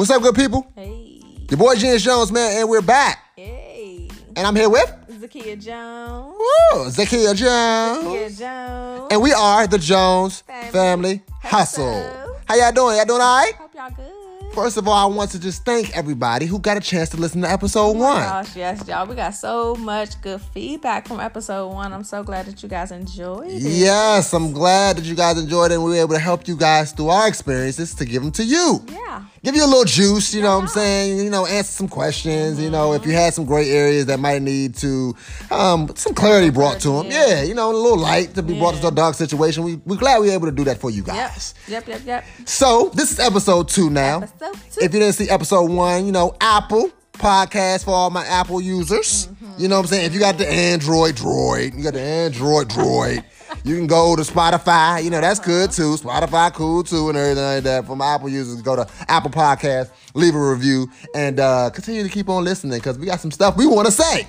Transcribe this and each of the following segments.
What's up, good people? Hey, Your boy James Jones, man, and we're back. hey, And I'm here with Zakia Jones. woo, Zakia Jones. Zakia Jones. And we are the Jones Family Family Hustle. Hustle. How y'all doing? Y'all doing all right? Hope y'all good. First of all, I want to just thank everybody who got a chance to listen to episode one. Gosh, yes, y'all. We got so much good feedback from episode one. I'm so glad that you guys enjoyed it. Yes, I'm glad that you guys enjoyed it and we were able to help you guys through our experiences to give them to you. Yeah. Give you a little juice, you know what I'm saying? You know, answer some questions, you know, if you had some gray areas that might need to, um, some clarity brought to them. Yeah. Yeah, you know, a little light to be brought to Yeah. a dark situation. We, we're glad we were able to do that for you Yep. guys. Yep. Yep. Yep. So, this is episode two now. Episode If you didn't see episode one, you know, Apple podcast for all my Apple users. Mm-hmm. You know what I'm saying? If you got the Android droid, you got the Android droid, you can go to Spotify. You know, that's good too. Spotify cool too and everything like that. For my Apple users, go to Apple Podcast, leave a review, and uh, continue to keep on listening because we got some stuff we want to say.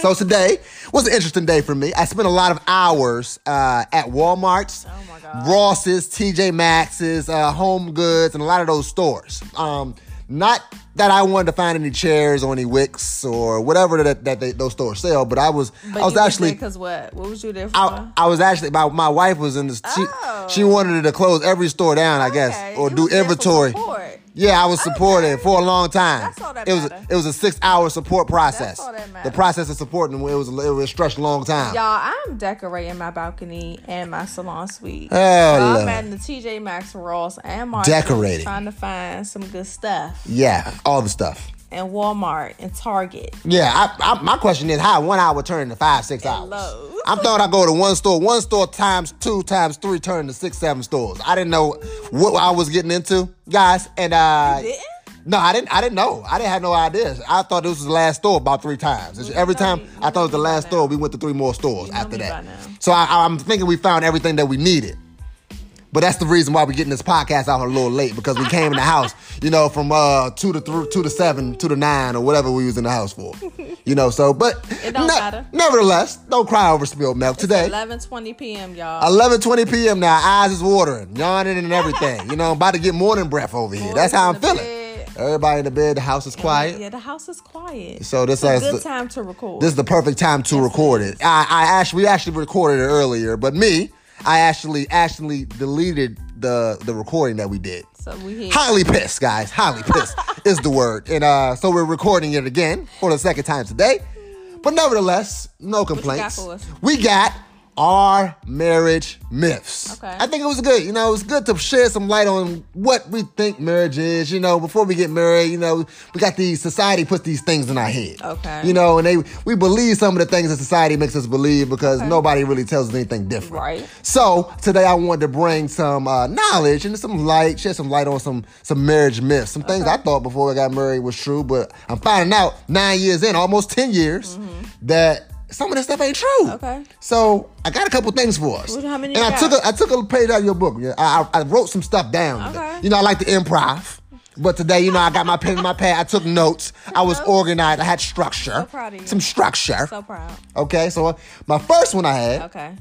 So today was an interesting day for me. I spent a lot of hours uh, at Walmart's, Oh. Ross's, TJ Maxx's, uh, Home Goods, and a lot of those stores. Um, not that I wanted to find any chairs or any wicks or whatever that, that they, those stores sell, but I was But I was actually because what? What was you there for? I, I was actually my, my wife was in the she, Oh. she wanted to close every store down, I guess, or you do inventory. Yeah, I was supported for a long time. That's all that it was matter. it was a six hour support process. all that the process of supporting it was it was stretched a long time. Y'all, I'm decorating my balcony and my salon suite. So I'm at the TJ Maxx, Ross, and Marshall Decorating. trying to find some good stuff. Yeah, all the stuff. And Walmart and Target. Yeah, I, I, my question is how one hour turn into five, six hours. Lowe's. I thought I go to one store, one store times two times three turn to six, seven stores. I didn't know what I was getting into, guys. And uh, Didn't? no, I didn't. I didn't know. I didn't have no ideas. I thought this was the last store about three times. Every time me- you I thought it was the know me by last store, we went to three more stores You know after that. So I, I'm thinking we found everything that we needed. But that's the reason why we're getting this podcast out a little late because we came in the house, you know, from uh two to three, two to seven, two to nine, or whatever we was in the house for, you know. So, but It don't matter. Nevertheless, don't cry over spilled milk today. 11:20 p.m. Y'all. 11:20 p.m. now, eyes is watering, yawning and everything. You know, I'm about to get morning breath over here. That's how I'm feeling. bed. Everybody in the bed, the house is quiet. Yeah, the house is quiet. So this it's is a good time to record. This is the perfect time to record it. I, I actually we actually recorded it earlier, but me, I actually actually deleted the the recording that we did. so we. Highly pissed, guys. Highly pissed is the word. And uh, so we're recording it again for the second time today. But nevertheless, no complaints. for us? We got our marriage myths. Okay. I think it was good. You know, it was good to shed some light on what we think marriage is. You know, before we get married, you know, we got these society puts these things in our head. Okay. You know, and they we believe some of the things that society makes us believe because nobody really tells us anything different. Right. So today I wanted to bring some uh, knowledge and some light, shed some light on some some marriage myths, some things I thought before I got married was true, but I'm finding out nine years in, almost ten years, that some of this stuff ain't true. Okay. So I got a couple things for us. How many and I got? took a I took a page out of your book. Yeah, I, I, I wrote some stuff down. Okay. You know, I like the improv. But today, you know, I got my pen and my pad. I took notes. I was organized. I had structure. So proud of you. Some structure. so proud. okay, so uh, my first one I had Okay.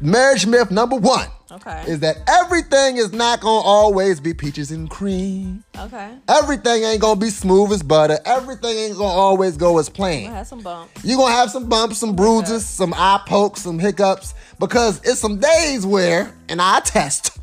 Marriage myth number one Okay. is that everything is not gonna always be peaches and cream. Okay. Everything ain't gonna be smooth as butter. Everything ain't gonna always go as planned. had some bumps. You're gonna have some bumps, some bruises, some eye pokes, some hiccups, because it's some days where, and I attest,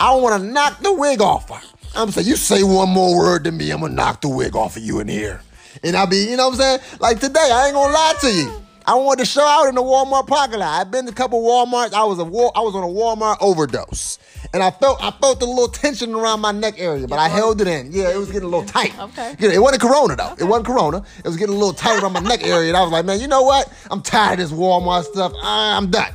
I wanna knock the wig off her. I'm saying, you say one more word to me, I'm gonna knock the wig off of you in here. And I'll be, you know what I'm saying? Like today, I ain't gonna lie to you. I wanted to show out in the Walmart parking lot. I've been to a couple Walmarts. I was a Wal- I was on a Walmart overdose, and I felt I felt the little tension around my neck area, but I held it in. Yeah, it was getting a little tight. Okay. It wasn't Corona though. It wasn't Corona. It was getting a little tight around my neck area, and I was like, man, you know what? I'm tired of this Walmart stuff. I'm done.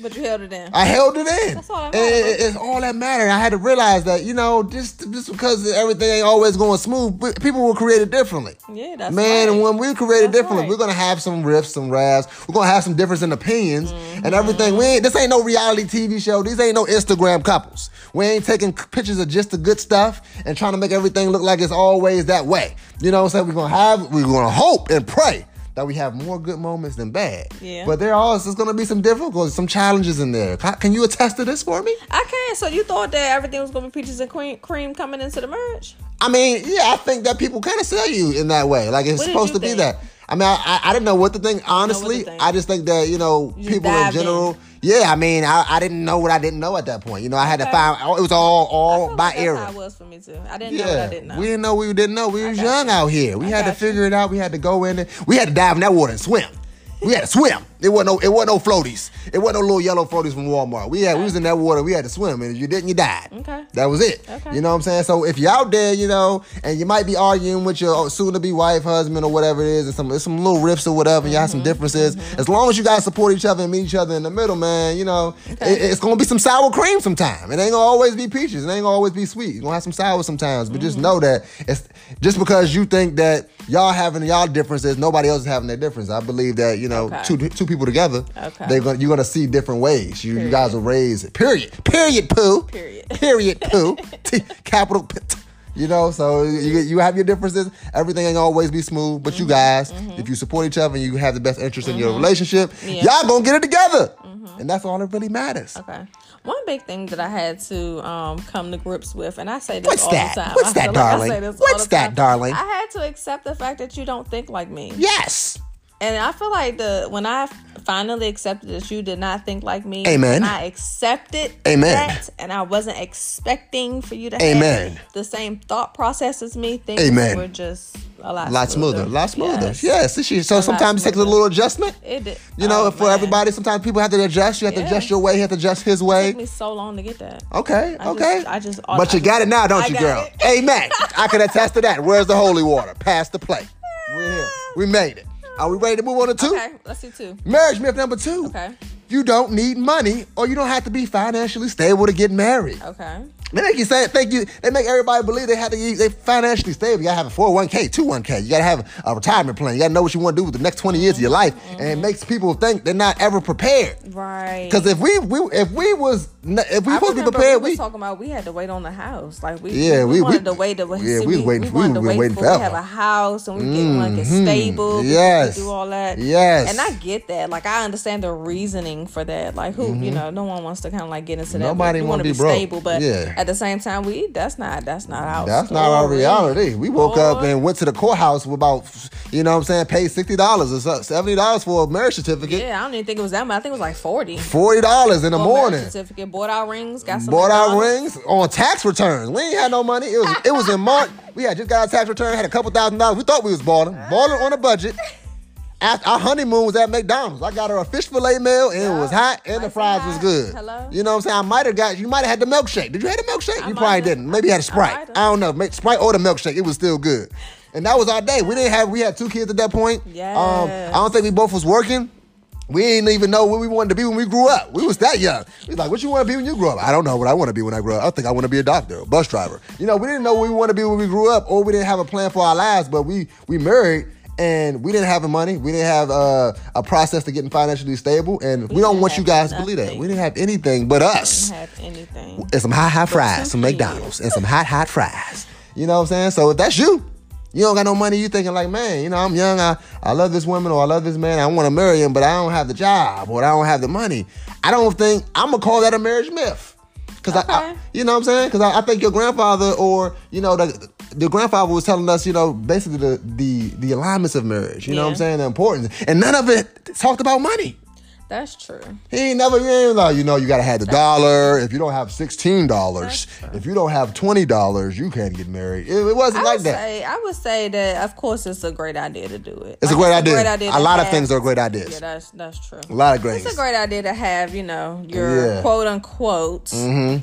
But you held it in. I held it in. That's all that matters. it's all that mattered. I had to realize that, you know, just just because everything ain't always going smooth, but people will create it differently. Yeah, that's Man, and right. when we create it That's differently, right. we're gonna have some riffs, some rafts. We're gonna have some difference in opinions Mm-hmm. and everything. We ain't this ain't no reality TV show. These ain't no Instagram couples. We ain't taking pictures of just the good stuff and trying to make everything look like it's always that way. You know what I'm saying? We're gonna have, we're gonna hope and pray that we have more good moments than bad. Yeah. But there are also going to be some difficulties, some challenges in there. Can you attest to this for me? I can so you thought that everything was gonna be peaches and cream, cream coming into the marriage? I mean, yeah, I think that people kind of sell you in that way. Like it's What supposed to be that. I mean, I, I, I didn't know what to think. Honestly, think. I just think that you know You people in general. in. Yeah, I mean, I, I didn't know what I didn't know at that point. You know, I had to Okay. find. Oh, it was all all by like that's how was for me too. I didn't know what I didn't know. we didn't know we didn't know. We was young you. out here. We I had to got you. figure it out. We had to go in it. We had to dive in that water and swim. We had to swim. It wasn't no. It wasn't no floaties. It wasn't no little yellow floaties from Walmart. We had. We was in that water. We had to swim, and if you didn't, you died. Okay. That was it. Okay. You know what I'm saying? So if you're out there, you know, and you might be arguing with your soon-to-be wife, husband, or whatever it is, and some some little rifts or whatever, and you have Mm-hmm. some differences. As long as you guys support each other and meet each other in the middle, man, you know, Okay. it- it's gonna be some sour cream sometime. It ain't gonna always be peaches. It ain't gonna always be sweet. You're gonna have some sour sometimes. But Mm-hmm. just know that it's just because you think that y'all having y'all differences, nobody else is having their difference. I believe that you know Okay. two two people together, Okay. they're gonna you're gonna see different ways. You, you guys will raise period period poo Period. period poo T, capital P, t. you know so you you have your differences everything ain't always be smooth but Mm-hmm. you guys if you support each other and you have the best interest in your relationship Yeah. y'all gonna get it together and that's all that really matters Okay. One big thing that I had to um, come to grips with, and I say this What's all that? the time. What's I that, like darling? all What's that, darling? I had to accept the fact that you don't think like me. yes And I feel like the when I finally accepted that you did not think like me, Amen. I accepted Amen. that, and I wasn't expecting for you to Amen. have the same thought process as me. Things Amen. were just a lot, lot smoother a lot smoother Yes. yes, so sometimes it takes a little adjustment It did. you know oh, for man. everybody sometimes people have to adjust you have to adjust your way you have to adjust his It way took me so long to get that. Okay, I okay. just- I just- but you I got it now, don't I you, girl? it. Amen. I can attest to that. Where's the holy water? Pass the plate. We're here. We made it. Are we ready to move on to two? Okay, let's do two. Marriage myth number two. Okay. You don't need money or you don't have to be financially stable to get married. Okay. They make you say, thank you. They make everybody believe they have to be they financially stable. You gotta have a 401k, 201k. You gotta have a retirement plan. You gotta know what you want to do with the next 20 years of your life. And it mm-hmm. makes people think they're not ever prepared. Right. Because if we, we if we was if we I supposed to be prepared, we we talking about we had to wait on the house. Like we, Yeah, we, we- wanted we- to wait. To, yeah, see, we was waiting- we wanted was to wait waiting before we have a house and we get want to get stable. we Yes. do all that. Yes. and I get that. Like I understand the reasoning for that. Like who, you know, no one wants to kind of like get into that. Mm-hmm. Nobody we wanna wanna be broke. stable, but Yeah. at the same time, we that's not that's not our That's not our reality. We woke up and went to the courthouse with about, you know what I'm saying, paid $60 or $70 for a marriage certificate, Yeah, I don't even think it was that much. I think it was like forty. $40 in the morning. certificate. Bought our rings. Got some. Bought our rings on tax returns. We ain't had no money. It was it was in March. We had just got a tax return, had a couple thousand dollars. We thought we was balling. Balling on a budget. After our honeymoon was at McDonald's. I got her a fish fillet meal and it was hot and the fries and was good. Hello? You know what I'm saying? I might have got you might have had the milkshake. Did you have the milkshake? I you probably have. didn't. Maybe you had a Sprite. have. I, don't know. Make Sprite or the milkshake. It was still good. And that was our day. We didn't have we had two kids at that point. Um, I don't think we both was working. We didn't even know what we wanted to be when we grew up. We was that young. We was like, what you want to be when you grow up? I don't know what I want to be when I grow up. I think I want to be a doctor, a bus driver. You know, we didn't know what we want to be when we grew up, or we didn't have a plan for our lives. But we we married, and we didn't have the money. We didn't have uh, a process to getting financially stable, and we, don't want you guys to believe that. We didn't have anything but us We Didn't have anything. and some hot hot fries some. McDonald's and some hot hot fries. You know what I'm saying? So if that's you, you don't got no money, you thinking like, man, you know, I'm young, I, I love this woman or I love this man, I want to marry him, but I don't have the job or I don't have the money. I don't think I'm gonna call that a marriage myth. Cause I, I, you know what I'm saying? Cause I, I think your grandfather or you know the the grandfather was telling us, you know, basically the the the alignments of marriage. You know what I'm saying? The importance, and none of it talked about money. That's true. He ain't never, he ain't like, you know, you gotta have the dollar. If you don't have sixteen dollars, That's if you don't have twenty dollars, you can't get married. It, it wasn't I like would that. say I would say that of course it's a great idea to do it. It's a Like, great idea. A lot of things are great ideas. Yeah, that's that's true. A lot of great. It's a great idea to have, you know, your Yeah. quote unquote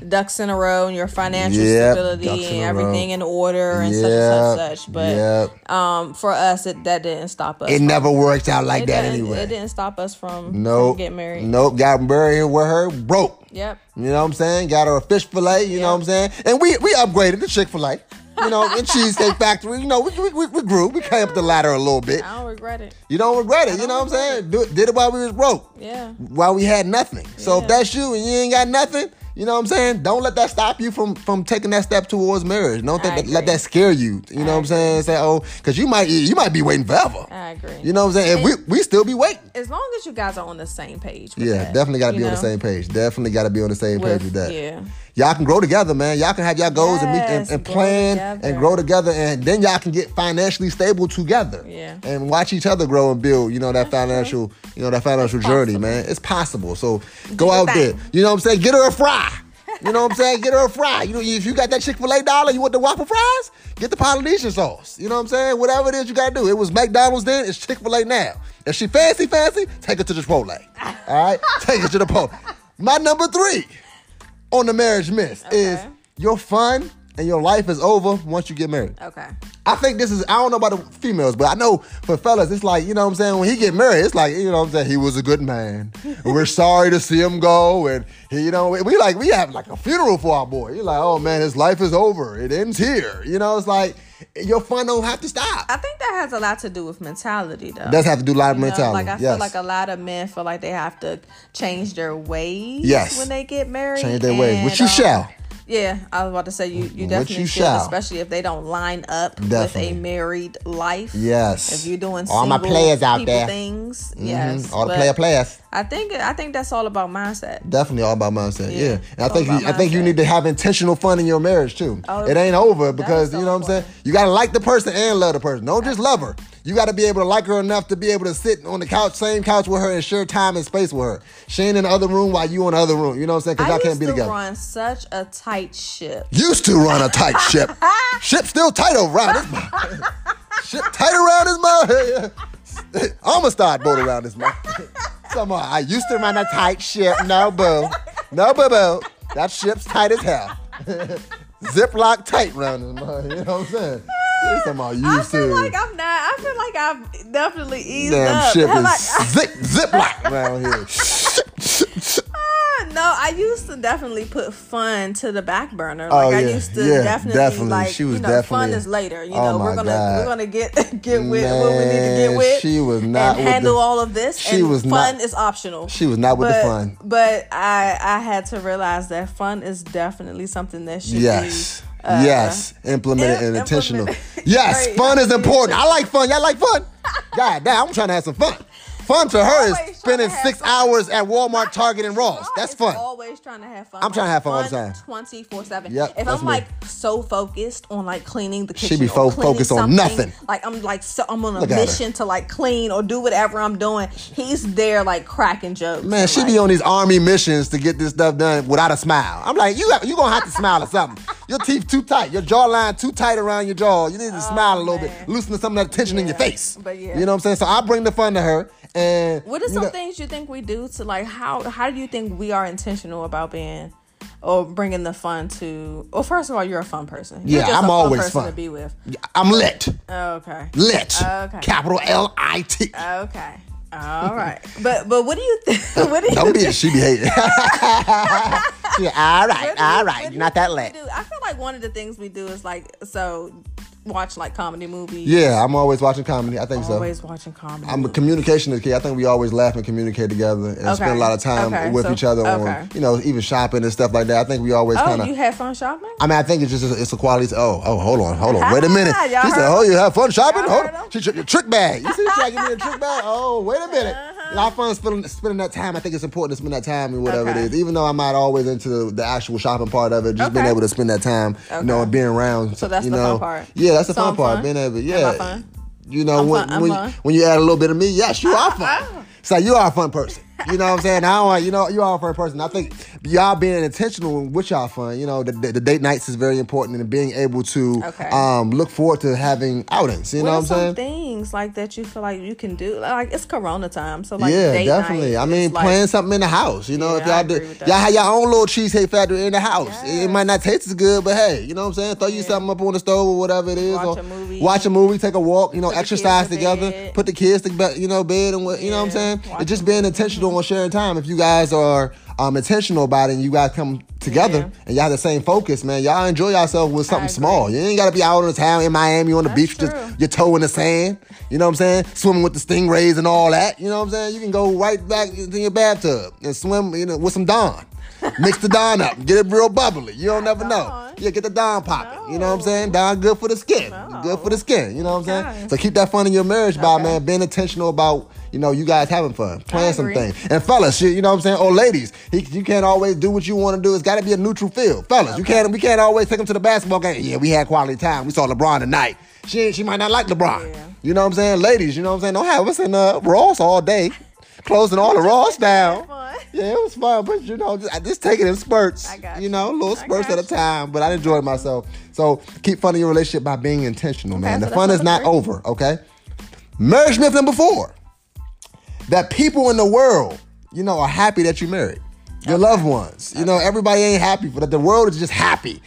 ducks in a row and your financial Yep, stability and everything row. in order and Yep, such and such such. But yep. um, for us, it, that didn't stop us. It never worked out like that anyway. It didn't stop us from, Nope. getting married. Nope. Got married with her broke. Yep. You know what I'm saying? Got her a fish fillet. You know what I'm saying? And we we upgraded the Chick Fil A. You know, and Cheesecake Factory. You know, we, we, we grew. We came up the ladder a little bit. I don't regret it. You don't regret it. You don't know what I'm saying? Do, did it while we was broke. Yeah. while we had nothing. So if that's you and you ain't got nothing, you know what I'm saying? Don't let that stop you from from taking that step towards marriage. Don't think that, let that scare you. You know what I'm saying? Say, oh, because you might you might be waiting forever. I agree. You know what I'm saying? If we we still be waiting. as long as you guys are on the same page. With Yeah, that, definitely got to be on the same page. Definitely got to be on the same page with that. Yeah. Y'all can grow together, man. Y'all can have y'all goals and meet and, and plan together. and grow together, and then y'all can get financially stable together. Yeah. And watch each other grow and build. You know that financial, you know that financial journey, possible. man. It's possible. So go out there. You know what I'm saying? Get her a fry. You know what I'm saying? Get her a fry. You know, if you got that Chick Fil A dollar, you want the waffle fries? Get the Polynesian sauce. You know what I'm saying? Whatever it is you gotta do. It was McDonald's then. It's Chick Fil A now. If she fancy, fancy, take her to the Chipotle. All right, take her to the Chipotle. My number three on the marriage myth is Okay. your fun and your life is over once you get married. Okay. I think this is I don't know about the females, but I know for fellas, it's like, you know what I'm saying, when he get married, it's like, you know what I'm saying, he was a good man. And we're sorry to see him go. And he, you know, we like we have like a funeral for our boy. You're like, oh man, his life is over. It ends here. You know, it's like your fun don't have to stop. I think that has a lot to do with mentality, though. It does have to do a lot of You know, mentality. like I yes. feel like a lot of men feel like they have to change their ways Yes. when they get married. Change their ways, which you um, shall. Yeah, I was about to say you, you definitely you should, shall. especially if they don't line up Definitely. with a married life. Yes. If you're doing All my players out there. things, Mhm. yes. All the player players. I think I think that's all about mindset. Definitely all about mindset. Yeah, Yeah, and I think you, I think you need to have intentional fun in your marriage too. Oh, it ain't over because so you know what I'm saying. You gotta like the person and love the person. Don't just love her. You gotta be able to like her enough to be able to sit on the couch, same couch with her, and share time and space with her. She ain't in the other room while you in the other room. You know what I'm saying? Because I y'all can't used be to together. run such a tight ship. Used to run a tight ship. ship still tight around this mouth. ship tight around his mouth. I'ma start boat around this mouth. I used to run a tight ship. No boo. No boo boo. That ship's tight as hell. Ziplock tight his. You know what I'm saying? He's talking about I feel to. like I'm not. I feel like I've definitely eased Damn up. ship is Like, zip ziplock around here. Ah, no, I used to definitely put fun to the back burner. Oh, Like I yeah. used to Yeah, definitely, definitely. like She was you know, fun is later. You Oh, know, my we're gonna God. we're gonna get get with what we need to get with. she was not and handle the- all of this. she and was fun not- is optional. She was not with but, the fun. But I I had to realize that fun is definitely something that should Yes. be. uh, yes. Implemented and intentional. implemented. Yes. Right. Fun is important. I like fun. Y'all like fun? God damn, I'm trying to have some fun. Fun to her Always is spending six fun. hours at Walmart, Target, and Ross. That's fun. Always trying to have fun. I'm trying to have fun all the time. Twenty four seven. Yep, If I'm me. like so focused on like cleaning the She kitchen, be or fo- focused on nothing. Like I'm like so I'm on a Look mission to like clean or do whatever I'm doing. He's there like cracking jokes. Man, she like, be on these army missions to get this stuff done without a smile. I'm like, you got, you gonna have to smile or something. Your teeth too tight, your jawline too tight around your jaw. You need to oh, smile a little bit, man. loosen some of that tension in your face. but yeah. You know what I'm saying? So I bring the fun to her, and What are you some know- things you think we do to like how how do you think we are intentional about being or bringing the fun to? Well, first of all, you're a fun person. You're Yeah, I'm a fun always person fun. to be with. I'm lit, Okay. lit, Okay. capital L I T. Okay. All right. But but what do you think? What do you Don't be, think? she be hating. yeah, all right, all you- right, you not that lit. I feel like one of the things we do is like so watch like comedy movies. Yeah, I'm always watching comedy. I think so. Always watching comedy. I'm a communication is key. I think we always laugh and communicate together and spend a lot of time Okay, with so- each other okay. on, you know, even shopping and stuff like that. I think we always Oh, kind of. you had fun shopping? I mean, I think it's just it's a quality. Oh, oh, hold on, hold on, wait a ah, minute. Y'all She said, "Oh, you have fun shopping? Hold on." She took your trick bag. You see, she give me a trick bag. Oh, wait a minute. A lot of fun spending, spending that time. I think it's important to spend that time and whatever Okay. it is. Even though I'm not always into the actual shopping part of it, just being able to spend that time, you know, and being around. So that's you the fun part. Yeah, that's the So fun I'm part. Being able, yeah. I fun? You know, I'm when fun, when, fun. when you add a little bit of me, yes, you are fun. So you are a fun person. You know what I'm saying? I don't, you know, you are a person. I think y'all being intentional with y'all fun. You know, the, the, the date nights is very important, and being able to Okay. um, look forward to having outings. You What know what I'm saying? things like that you feel like you can do? Like it's Corona time, so like yeah, definitely. I mean, like, playing something in the house. You know, Yeah, if y'all do, y'all have your own little cheesecake factory in the house. It, might not taste as good, but hey, you know what I'm saying? Throw you something up on the stove or whatever it is. Watch or a movie. Watch a movie, take a walk. You know, Put exercise together. bed. Put the kids to bed. You know, bed and what you know what I'm saying. Watch It's just being intentional on sharing time. If you guys are um, intentional about it, and you guys come together Yeah. and y'all have the same focus, man. Y'all enjoy yourself with something small. You ain't gotta be out on the town in Miami on the That's beach, just your toe in the sand. You know what I'm saying? Swimming with the stingrays and all that. You know what I'm saying? You can go right back into your bathtub and swim, you know, with some Dawn. Mix the Dawn up, get it real bubbly. You don't never know. Yeah, get the Dawn popping. You know what I'm saying? Dawn good for the skin. No. Good for the skin. You know what I'm saying? Okay. So keep that fun in your marriage by Okay. man being intentional about you know, you guys having fun, playing some things. And fellas, you know what I'm saying? Or ladies, he, you can't always do what you want to do. It's got to be a neutral field. Fellas, you can't we can't always take them to the basketball game. Yeah, we had quality time. We saw LeBron tonight. She she might not like LeBron. Yeah. You know what I'm saying? Ladies, you know what I'm saying? Don't have us in uh, Ross all day, closing all the Ross down. Yeah, it was fun, but you know, just, just take it in spurts. I got you you. know, little spurts at a time. But I enjoyed myself. So keep fun in your relationship by being intentional, man. so The fun is not three. over. Okay. Marriage myth number four: that people in the world, you know, are happy that you married. Your loved ones, you know, everybody ain't happy for that. The world is just happy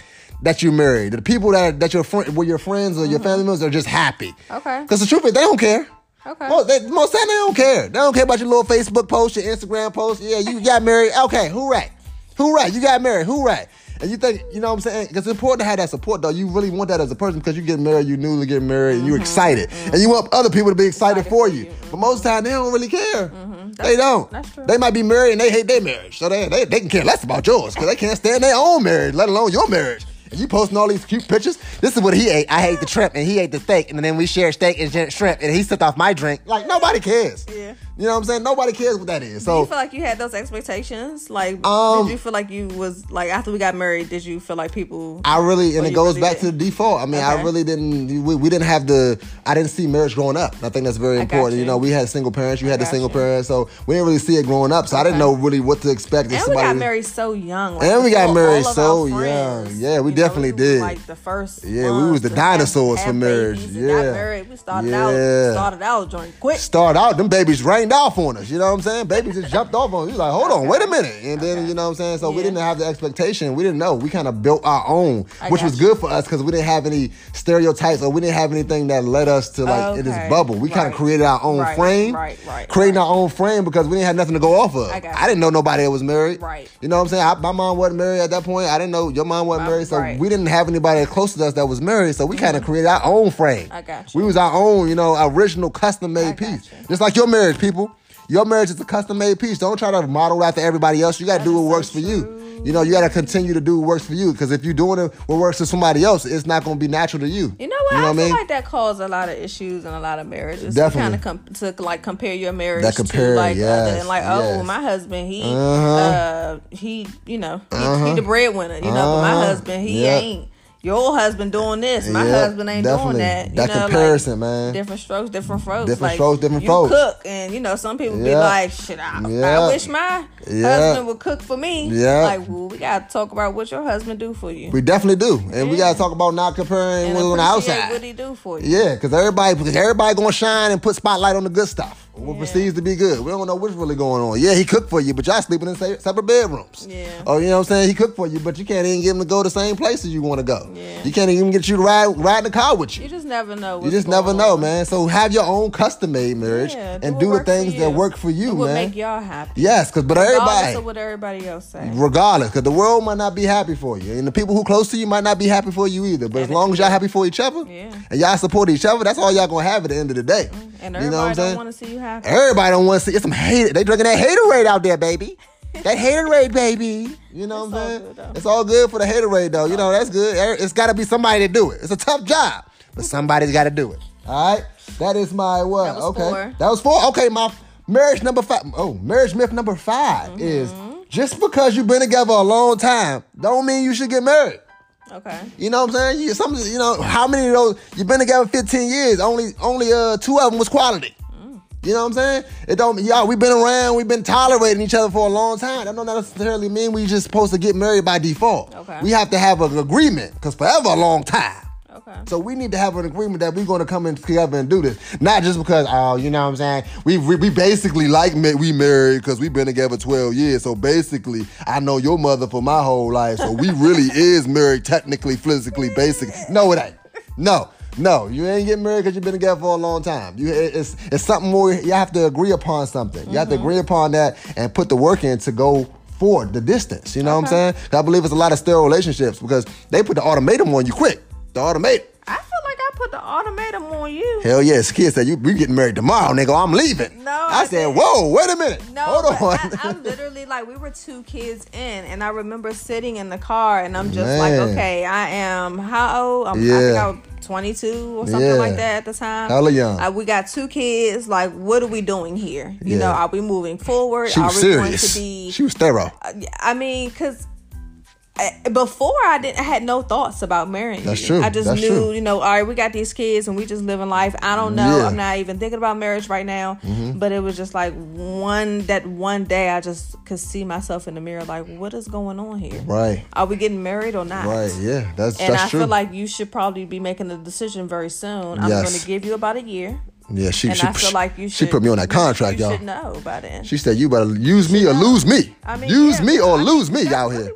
that you married. The people that that your friend, were your friends or your family members are just happy. Mm-hmm. Okay. Because the truth is, they don't care. Okay. Most, they, most time they don't care. They don't care about your little Facebook post, your Instagram post. Yeah, you got married. Okay, who right? Who right? You got married. Hooray. And you think, you know what I'm saying? Because it's important to have that support, though. You really want that as a person because you get married, you newly get married, and you're mm-hmm. excited. And you want other people to be excited, Excited for for you. you. But most of the time, they don't really care. Mm-hmm. They don't. that's true. They might be married and they hate their marriage. So they, they, they can care less about yours because they can't stand their own marriage, let alone your marriage. You posting all these cute pictures. This is what he ate. I ate the shrimp and he ate the steak. And then we shared steak and shrimp and he sipped off my drink. Like, nobody cares. Yeah. You know what I'm saying? Nobody cares what that is. Do you feel like you had those expectations? Like, Um, did you feel like you was like after we got married? Did you feel like people? I really, and it goes really back to the default. I mean, I really didn't. We, we didn't have the. I didn't see marriage growing up. I think that's very important. You. you. know, we had single parents. You had the single you. parents, so we didn't really see it growing up. So I didn't know really what to expect. and we got married so young. Like, And we got married so young. Yeah, we Know, definitely did. Like the first. Yeah, we was the have- dinosaurs have for marriage. Yeah. got married. We started Yeah. out. Started out joint quick. start out, them babies rained off on us. You know what I'm saying? Babies just jumped off on you. Like, hold on, wait a minute. And then, Okay. you know what I'm saying? So we didn't have the expectation. We didn't know. We kind of built our own, I which was you. good for us because we didn't have any stereotypes or we didn't have anything that led us to like in this bubble. We kind of created our own Right, frame. right, right, Creating right. our own frame because we didn't have nothing to go off of. I I didn't know nobody that was married. Right. You know what I'm saying? I, my mom wasn't married at that point. I didn't know your mom wasn't married. So right. we didn't have anybody close to us that was married. So we kind of mm-hmm. created our own frame. I got We was our own, you know, original custom made piece. you. Just like your marriage, people. Your marriage is a custom made piece. Don't try to model after everybody else. You got to do what so works for you. You know, you got to continue to do what works for you. Because if you're doing it what works for somebody else, it's not going to be natural to you. You know what? You know I what I feel mean? like that caused a lot of issues in a lot of marriages. Definitely. To kind of com- to like compare your marriage That compare, to like yes, other and like oh yes. my husband he Uh-huh. uh he you know he, he the breadwinner you know but my Uh-huh. husband he Yep. ain't your husband doing this my Yep, husband ain't definitely. doing that. You That know, like, comparison, man. Different strokes, different folks. Different like, strokes, different you folks. cook and you know some people be like shit. I, Yep. I wish my Yep. husband would cook for me. Yep. Like well, we gotta talk about what your husband do for you. We definitely do. And we got to talk about not comparing and on the outside. what he do for you. Yeah, because everybody, because everybody gonna shine and put spotlight on the good stuff. What Yeah. perceives to be good. We don't know what's really going on. Yeah, he cooked for you, but y'all sleeping in separate bedrooms. Yeah. Oh, you know what I'm saying? He cooked for you, but you can't even get him to go the same places you want to go. Yeah. You can't even get you to ride ride in the car with you. You just never know. You just never going know, on. man. So have your own custom made marriage Yeah, and do the things that work for you, And man. make y'all happy. yes, because but Regardless everybody, of what everybody else say. regardless, because the world might not be happy for you, and the people who close to you might not be happy for you either. But as long as y'all happy for each other, Yeah. and y'all support each other, that's all y'all gonna have at the end of the day. Mm-hmm. And you know what I'm don't saying? want to see you happy. Everybody don't want to see it's some hate. They drinking that haterade out there, baby. That haterade, baby. You know It's what I'm saying? good, it's all good for the haterade, though. You know that's good. It's got to be somebody to do it. It's a tough job, but somebody's got to do it. All right. That is my what? That okay. four. That was four. Okay, my marriage number five. Oh, marriage myth number 5 Mm-hmm. is just because you've been together a long time, don't mean you should get married. Okay. You know what I'm saying? You, some, you know, how many of those you've been together 15 years? Only, only uh, two of them was quality. You know what I'm saying? It don't, y'all. We've been around. We've been tolerating each other for a long time. That don't necessarily mean we just supposed to get married by default. Okay. We have to have an agreement because forever a long time. Okay. So we need to have an agreement that we're going to come in together and do this, not just because oh, you know what I'm saying. We we, we basically like ma- we married because we've been together 12 years. So basically, I know your mother for my whole life. So we really is married, technically, physically, basic. No, it ain't. No. No, you ain't getting married because you've been together for a long time. You, it's it's something more. You have to agree upon something. You have to mm-hmm. agree upon that and put the work in to go forward the distance. You know what I'm saying? I believe it's a lot of sterile relationships because they put the ultimatum on you quick. The ultimatum. I feel like I put the ultimatum on you. Hell yes, kid said you we getting married tomorrow, nigga. I'm leaving. No, I, I said, didn't. whoa, wait a minute. No, Hold on. I, I literally like we were two kids in, and I remember sitting in the car, and I'm just like, okay, I am how old? I'm, Yeah. I was 22 or something Yeah. like that at the time. Hella young. Uh, we got two kids. Like, what are we doing here? You Yeah. know, are we moving forward? she are was we serious. going to be? she was thorough. I mean, because before I didn't I had no thoughts about marrying That's true. I just That's knew, true. you know, all right, we got these kids and we just living life. I don't know. Yeah. Mm-hmm. I'm not even thinking about marriage right now. But it was just like one that one day I just could see myself in the mirror, like, what is going on here? Right. Are we getting married or not? Right. Yeah. That's And that's I true. feel like you should probably be making a decision very soon. I'm Yes. going to give you about a year, yeah. She and she, I feel like you should. she put me on that contract, you y'all. should know by then. She said you better use me or lose me. I mean, use yeah, me or I mean, lose me that's out here.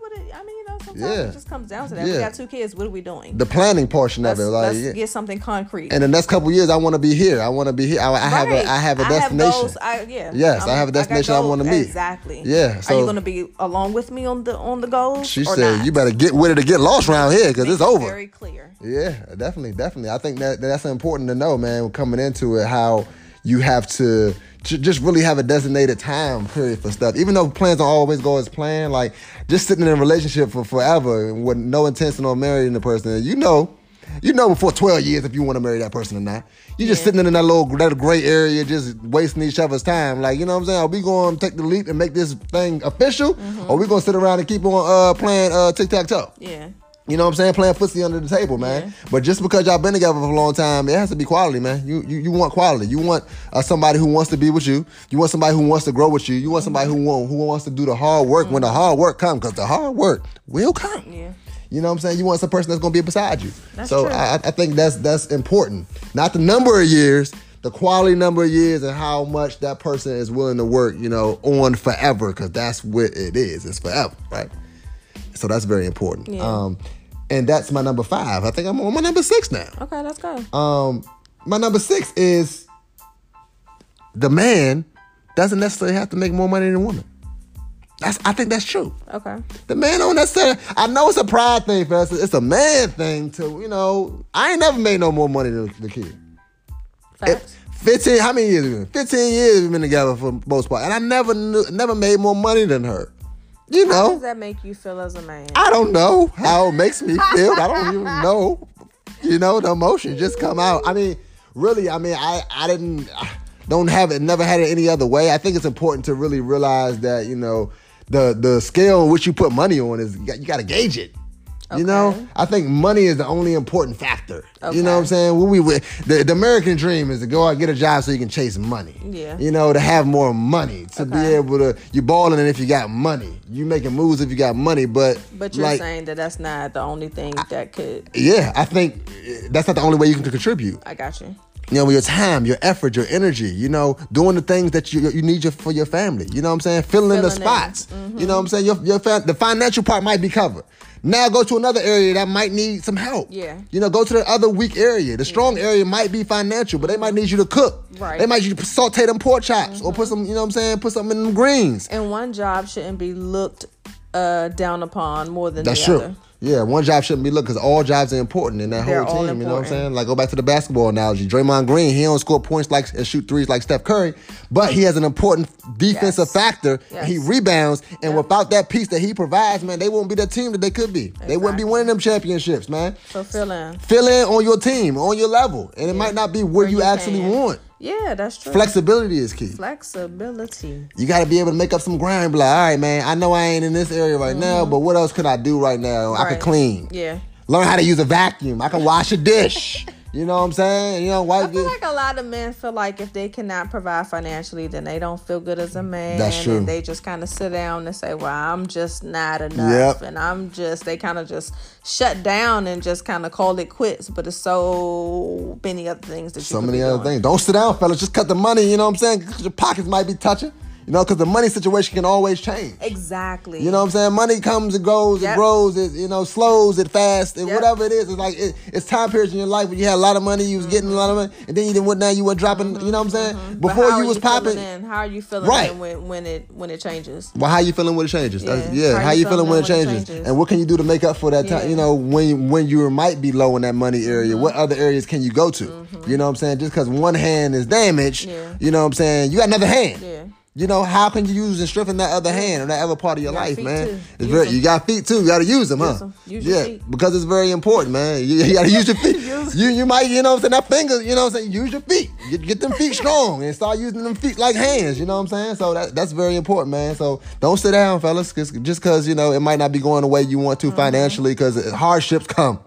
It- I mean, you know, sometimes Yeah. it just comes down to that. We got two kids. What are we doing? The planning portion let's of it, like let's yeah. get something concrete. in the next couple years, I want to be here. I want to be here. I, I have Right. a I have a destination. goals. I, yeah. Yes, I I'm- have a destination I wanna meet. Exactly. Yeah, Are you going to be along with me on the on the goals? she said, not? "You better get with it to get lost around here because it's over." Very clear. Yeah, definitely, definitely. I think that that's important to know, man. Coming into it, how you have to j- just really have a designated time period for stuff. Even though plans don't always go as planned, like just sitting in a relationship for forever with no intention on marrying the person, you know. You know before 12 years if you want to marry that person or not. You're just sitting in that little that gray area, just wasting each other's time. Like, you know what I'm saying? Are we going to take the leap and make this thing official? Or we going to sit around and keep on uh, playing uh, tic-tac-toe? Yeah. You know what I'm saying? Playing pussy under the table, man. Yeah. But just because y'all been together for a long time, it has to be quality, man. You you, you want quality. You want uh, somebody who wants to be with you. You want somebody who wants to grow with you. You want somebody who want who wants to do the hard work when the hard work comes, because the hard work will come. Yeah. You know what I'm saying? You want some person that's gonna be beside you. That's so. I, I think that's that's important. Not the number of years, the quality number of years, and how much that person is willing to work. You know, on forever, because that's what it is. It's forever, right? So that's very important. Yeah. Um, and that's my number five. I think I'm on my number six now. Okay, let's go. Um, my number six is the man doesn't necessarily have to make more money than the woman. That's I think that's true. okay. The man don't necessarily. I know it's a pride thing for us. It's a man thing to you know. I ain't never made no more money than the kid. Facts. Fifteen. How many years? Fifteen years we've been together for the most part, and I never knew, never made more money than her. You How know. does that make you feel as a man? I don't know how it makes me feel. I don't even know. You know, the emotion just come out. I mean, really, I mean, I, I didn't, I don't have it, never had it any other way. I think it's important to really realize that, you know, the the scale in which you put money on is, you got, you got to gauge it. You know, I think money is the only important factor. You know what I'm saying? What we we- the, the American dream is to go out and get a job so you can chase money. Yeah. You know, to have more money, to be able to you're balling it if you got money. You making moves if you got money, but But you're like, saying that that's not the only thing that could. yeah, I think eh, that's not the only way you can contribute. I got you. You know, with your time, your effort, your energy, you know, doing the things that you you need your, for your family. You know what I'm saying? Filling in the Filling in. Mm-hmm. spots. You know what I'm saying? Your, your fa- the financial part might be covered. Now go to another area that might need some help. Yeah. You know, go to the other weak area. The strong area might be financial, but they might need you to cook. Right. Mm-hmm. They might need you to saute them pork chops or put some, you know what I'm saying, put something in them greens. And one job shouldn't be looked uh, down upon more than That's the true. other. Yeah, one job shouldn't be looked because all jobs are important in that They're whole team. You know what I'm saying? Like go back to the basketball analogy. Draymond Green, he don't score points like and shoot threes like Steph Curry, but he has an important defensive Yes. factor. Yes. He rebounds, and without that piece that he provides, man, they won't be the team that they could be. They wouldn't be winning them championships, man. So fill in. Fill in on your team, on your level, and it might not be where, Where you, you actually want. Yeah, that's true. Flexibility is key. Flexibility. You got to be able to make up some grind. Be like, all right, man, I know I ain't in this area right now, but what else could I do right now? I could Mm-hmm. Clean. Yeah. Learn how to use a vacuum. I can wash a dish. you know what I'm saying? You know, I wipe feel like a lot of men feel like if they cannot provide financially, then they don't feel good as a man. That's true. And they just kind of sit down and say, "Well, I'm just not enough," Yep. and I'm just. They kind of just shut down and just kind of call it quits. But it's so many other things that you So many other doing. things. Don't sit down, fellas. Just cut the money. You know what I'm saying? Your pockets might be touching. You know, because the money situation can always change. Exactly. You know what I'm saying? Money comes and goes, Yep. it grows, it you know slows, it fast, and Yep. whatever it is. It's like it, it's time periods in your life when you had a lot of money, you was getting a lot of money, and then you didn't went now you were dropping. You know what I'm saying? Mm-hmm. Before you was popping. feeling in? How are you feeling Right. when, when it when it changes? Well, how you feeling when it changes? That's- Yeah. Yeah, how, you feeling when it changes? And what can you do to make up for that time? You know, when when you might be low in that money area, what Mm-hmm. other areas can you go to? You know what I'm saying? Just because one hand is damaged, Yeah. you know what I'm saying? You got another hand. Yeah. You know, how can you use and strengthen that other hand or that other part of your got life, man? too. It's Use very them. you got feet too. You gotta use them, huh? Use 'em. Use your yeah, feet. because it's very important, man. You, you gotta use your feet. you you might, you know what I'm saying, that finger, you know what I'm saying, use your feet. Get, get them feet strong and start using them feet like hands, you know what I'm saying? So that, that's very important, man. So don't sit down, fellas, 'cause- just because, you know, it might not be going the way you want to Mm-hmm. financially because hardships come.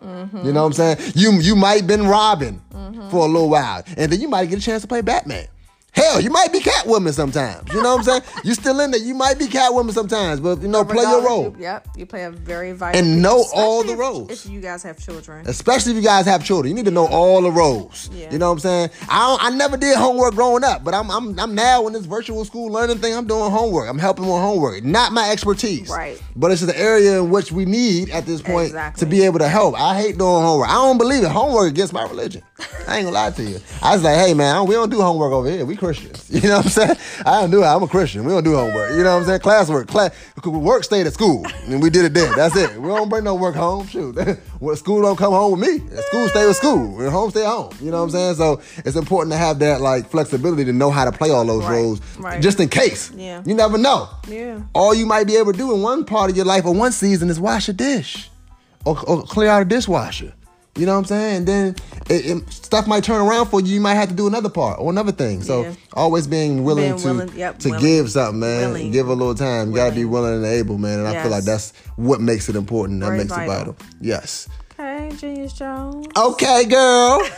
You know what I'm saying? You you might been Robin Mm-hmm. for a little while and then you might get a chance to play Batman. Hell, you might be Catwoman sometimes. You know what I'm saying? you still in there. You might be Catwoman sometimes, but you know, oh play your role. You, yep, you play a very vital And know all the if- roles. If you guys have children, Especially if you guys have children, you need to know all the roles. Yeah. You know what I'm saying? I don't, I never did homework growing up, but I'm I'm I'm now in this virtual school learning thing. I'm doing homework. I'm helping with homework. Not my expertise. Right. But it's just an area in which we need at this point Exactly. to be able to help. I hate doing homework. I don't believe it. Homework against my religion. I ain't gonna lie to you. I was like, hey man, we don't do homework over here. We Christians. You know what I'm saying? I don't do it. I'm a Christian. We don't do homework. You know what I'm saying? Classwork. Class work stayed at school. And we did it there. That's it. We don't bring no work home. Shoot. well, school don't come home with me. School stay with school. And home stay home. You know what I'm saying? So it's important to have that like flexibility to know how to play all those Right. roles. Right. Just in case. Yeah. You never know. Yeah. All you might be able to do in one part of your life or one season is wash a dish or, or clear out a dishwasher. You know what I'm saying? And then it, it- stuff might turn around for you. You might have to do another part or another thing. So Yeah. always being willing Being to willing- yep, to willing. give something, man. Willing. Give a little time. You gotta be willing and able, man. And I feel like that's what makes it important. That Very makes it vital. vital. Yes. okay, Genius Jones. Okay, girl.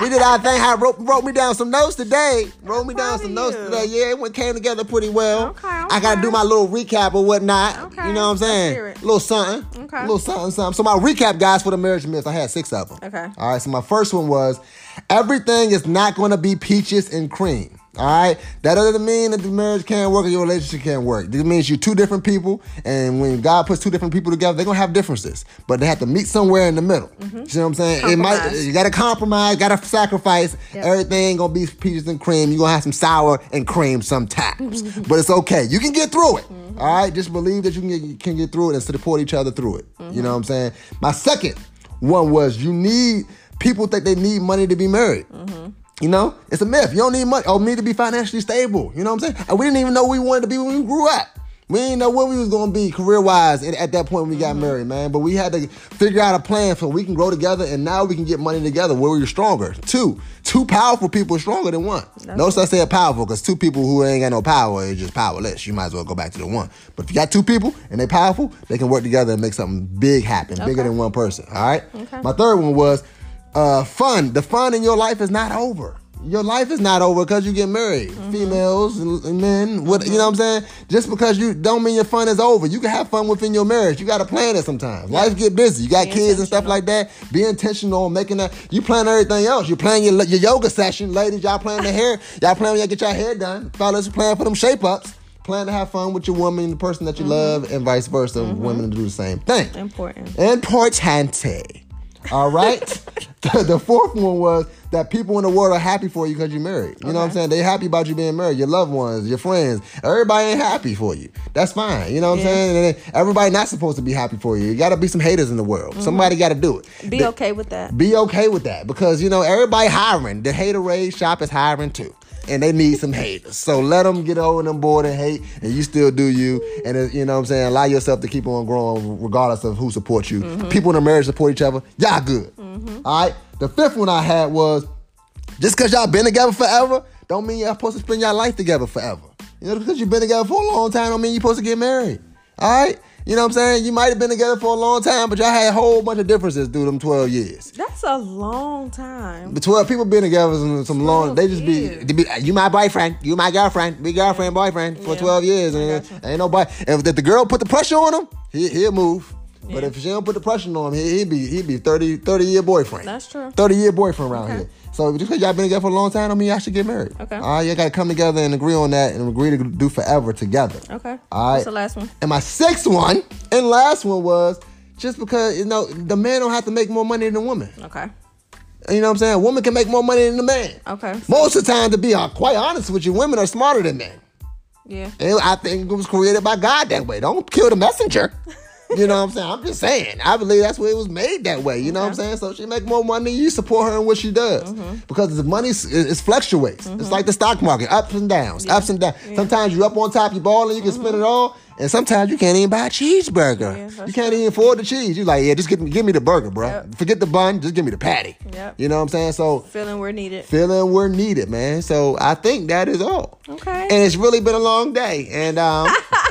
We did our thing. I wrote, wrote me down some notes today. Wrote me down some notes today. Yeah, it went, came together pretty well. Okay, I got to do my little recap or whatnot. Okay, You know what I'm saying? A little something. Okay. A little something, something. So my recap, guys, for the marriage myths, I had six of them. Okay. All right. So my first one was everything is not going to be peaches and cream. All right. That doesn't mean that the marriage can't work or your relationship can't work. This means you're two different people, and when God puts two different people together, they're gonna have differences, but they have to meet somewhere in the middle. Mm-hmm. You know what I'm saying? It might. You gotta compromise. Gotta sacrifice. Yep. Everything gonna be peaches and cream. You're gonna have some sour and cream sometimes, but it's okay. You can get through it. Mm-hmm. All right. Just believe that you can get, can get through it and support each other through it. You know mm-hmm. what I'm saying? My second one was you need people think they need money to be married. You know, it's a myth. You don't need money. Oh, need to be financially stable. You know what I'm saying? And we didn't even know we wanted to be when we grew up. We didn't know what we was gonna be career wise at, at that point when we got mm-hmm. married, man. But we had to figure out a plan so we can grow together, and now we can get money together where we're stronger. Two, two powerful people are stronger than one. Notice I said powerful because two people who ain't got no power is just powerless. You might as well go back to the one. But if you got two people and they powerful, they can work together and make something big happen, bigger than one person. All right. Okay. My third one was uh, fun. The fun in your life is not over. Your life is not over because you get married. Mm-hmm. Females and, men, what you know what I'm saying? Just because you don't mean your fun is over. You can have fun within your marriage. You gotta plan it sometimes. Life get busy. You got Be kids and stuff like that. Be intentional on making that. You plan everything else. You plan your, your yoga session. Ladies, y'all plan the hair. Y'all plan when y'all get your hair done. Fellas, plan for them shape ups. Plan to have fun with your woman, the person that you love, and vice versa. Women to do the same thing. Important. Importante. All right. the, the fourth one was that people in the world are happy for you because you're married. You know what I'm saying? They happy about you being married. Your loved ones, your friends, everybody ain't happy for you. That's fine. You know what I'm saying? And everybody not supposed to be happy for you. You got to be some haters in the world. Somebody got to do it. Mm-hmm. Be They- okay with that. be okay with that because you know everybody hiring. The haterade shop is hiring too, and they need some haters. So let them get over them board and hate, and you still do you. And it- you know what I'm saying, allow yourself to keep on growing regardless of who supports you. Mm-hmm. People in a marriage support each other. Y'all good. Mm-hmm. All right. The fifth one I had was just because y'all been together forever, don't mean y'all supposed to spend your life together forever. You know, because you've been together for a long time, don't mean you're supposed to get married. All right? You know what I'm saying? You might have been together for a long time, but y'all had a whole bunch of differences through them 12 years. That's a long time. The 12 people been together some, some long, they just be, they be, you my boyfriend, you my girlfriend, be girlfriend, boyfriend for Yeah. 12 years. And gotcha. ain't nobody, if the, the girl put the pressure on him, he, he'll move. But Yeah. if she don't put the pressure on him, he, he'd be, he'd be 30, 30 year boyfriend. That's true. 30 year boyfriend around Okay. here. So just because y'all been together for a long time, don't mean y'all should get married. Okay. All right, y'all gotta come together and agree on that and agree to do forever together. Okay. All right. What's the last one? And my sixth one and last one was just because you know the man don't have to make more money than the woman. Okay. You know what I'm saying? A woman can make more money than the man. Okay. Most of the time, to be uh, quite honest with you, women are smarter than men. Yeah. And I think it was created by God that way. Don't kill the messenger. You know what I'm saying? I'm just saying. I believe that's why it was made that way. You know what I'm saying? So she make more money, you support her in what she does mm-hmm. because the money is- it, fluctuates. It's mm-hmm. like the stock market, ups and downs, ups and downs. Sometimes you're up on top, you're balling, you can spend it mm-hmm. all, and sometimes you can't even buy a cheeseburger. Yeah, you can't even afford the cheese. You're like, yeah, just give me, give me the burger, bro. Yep. Forget the bun, just give me the patty. Yep. You know what I'm saying? So Feeling we're needed. feeling we're needed, man. So I think that is all. Okay. And it's really been a long day, and um,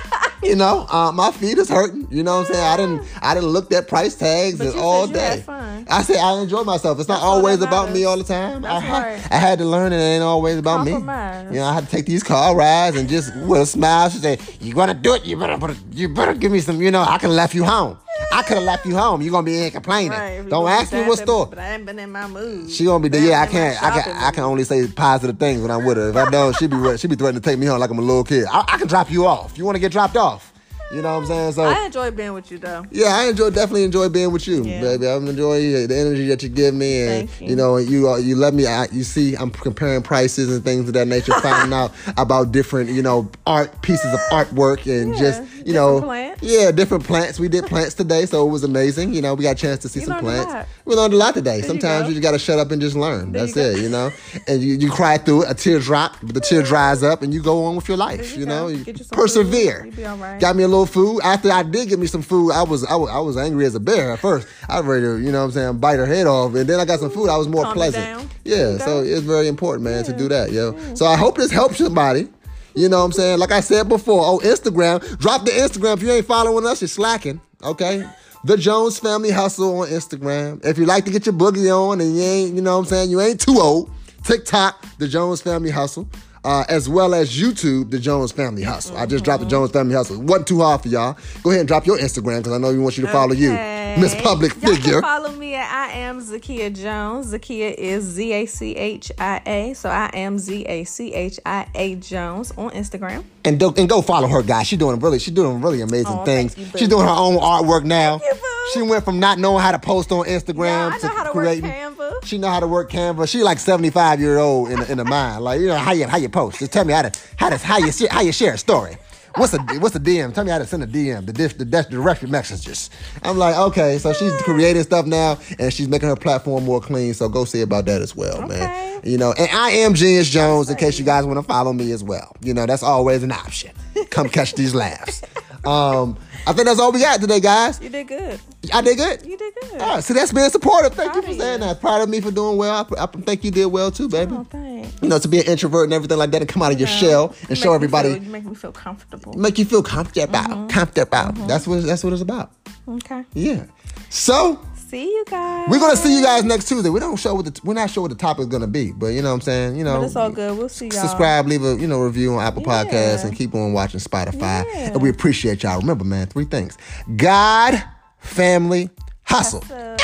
you know, uh, my feet is hurting. You know what I'm saying? I didn't, I didn't look at price tags But and all day. I said I enjoy myself. It's not That's always about me all the time. I, That's had, right. I had to learn, it ain't always about me. You know, I had to take these car rides and just with a smile. She said, "You gonna do it? You better, put you better give me some. You know, I can left you home. I could have left you home. You're gonna be in complaining. Right. Don't ask me what store." But I ain't been in my mood. She gonna be there. Yeah, I ain't been in can't. I can. I can only say positive things when I'm with her. If I don't, she be she be threatening to take me home like I'm a little kid. I, I can drop you off. You want to get dropped off? You know what I'm saying? So I enjoy being with you though. yeah, I enjoy definitely enjoy being with you, Yeah. baby. I'm enjoying the energy that you give me, and Thank you. you. know, you uh, you let me. I, you see, I'm comparing prices and things of that nature, finding out about different, you know, art pieces of artwork, and Yeah, just you different know, plants. yeah, different plants. We did plants today, so it was amazing. You know, we got a chance to see You some plants. We learned a lot today. you Sometimes go. you, just got to shut up and just learn. There That's you it, you know. And you, you cry through it, a tear drop, but the tear dries up, and you go on with your life. There you You, know, you Get you persevere. you all right. Got me a little food. After I did get me some food, I was I was, I was angry as a bear at first. I was ready to, you know what I'm saying, bite her head off. And then I got some food. I was more Calm pleasant. Yeah, so it's very important, man, to do that, yo. So I hope this helps somebody. You know what I'm saying? Like I said before, oh, Instagram. Drop the Instagram. If you ain't following us, you're slacking. Okay? The Jones Family Hustle on Instagram. If you like to get your boogie on and you ain't, you know what I'm saying, you ain't too old, TikTok, The Jones Family Hustle. Uh, as well as YouTube, The Jones Family Hustle. I just dropped The Jones Family Hustle. It wasn't too hard for y'all. Go ahead and drop your Instagram because I know we want you to follow you. Miss Public Y'all Figure. Follow me at I am Zachia Jones. Zachia is Z A C H I A. So I am Z A C H I A Jones on Instagram. and do, and go follow her, guys. She's doing really, she's doing really amazing oh, Aw, things. you, she's doing her own artwork now. you. She went from not knowing how to post on Instagram Yeah, I to know how to work creating. Canva. She know how to work Canva. She like seventy five year old in the, in the mind. Like you know how you how you post. Just tell me how to how to how you how you share a story. What's a what's a DM? Tell me how to send a DM. The diff, the, the direct messages. I'm like okay, so she's hmm. creating stuff now and she's making her platform more clean. So go see about that as well, man. You know, and I am Genius Jones in case you guys want to follow me as well. You know, that's always an option. Come catch these laughs. Um, I think that's all we got today, guys. You did good. I did good. You did good. Ah, see, that's being supportive. Thank you for saying you. that. Proud of me for doing well. I, I think you did well too, baby. Oh, thanks. You know, to be an introvert and everything like that and come out of your Yeah. shell You and show everybody, feel- you make me feel comfortable. make you feel comfortable. Mm-hmm. Comfortable. That's what that's what it's about. Okay. Yeah. So See you guys. we're gonna see you guys next Tuesday. We don't show what the we're not sure what the topic is gonna be, but you know what I'm saying. You know, But it's all good. We'll see y'all. subscribe, leave a you know review on Apple Yeah. Podcasts, and keep on watching Spotify. Yeah. And we appreciate y'all. Remember, man, three things: God, family, hustle. Hustle.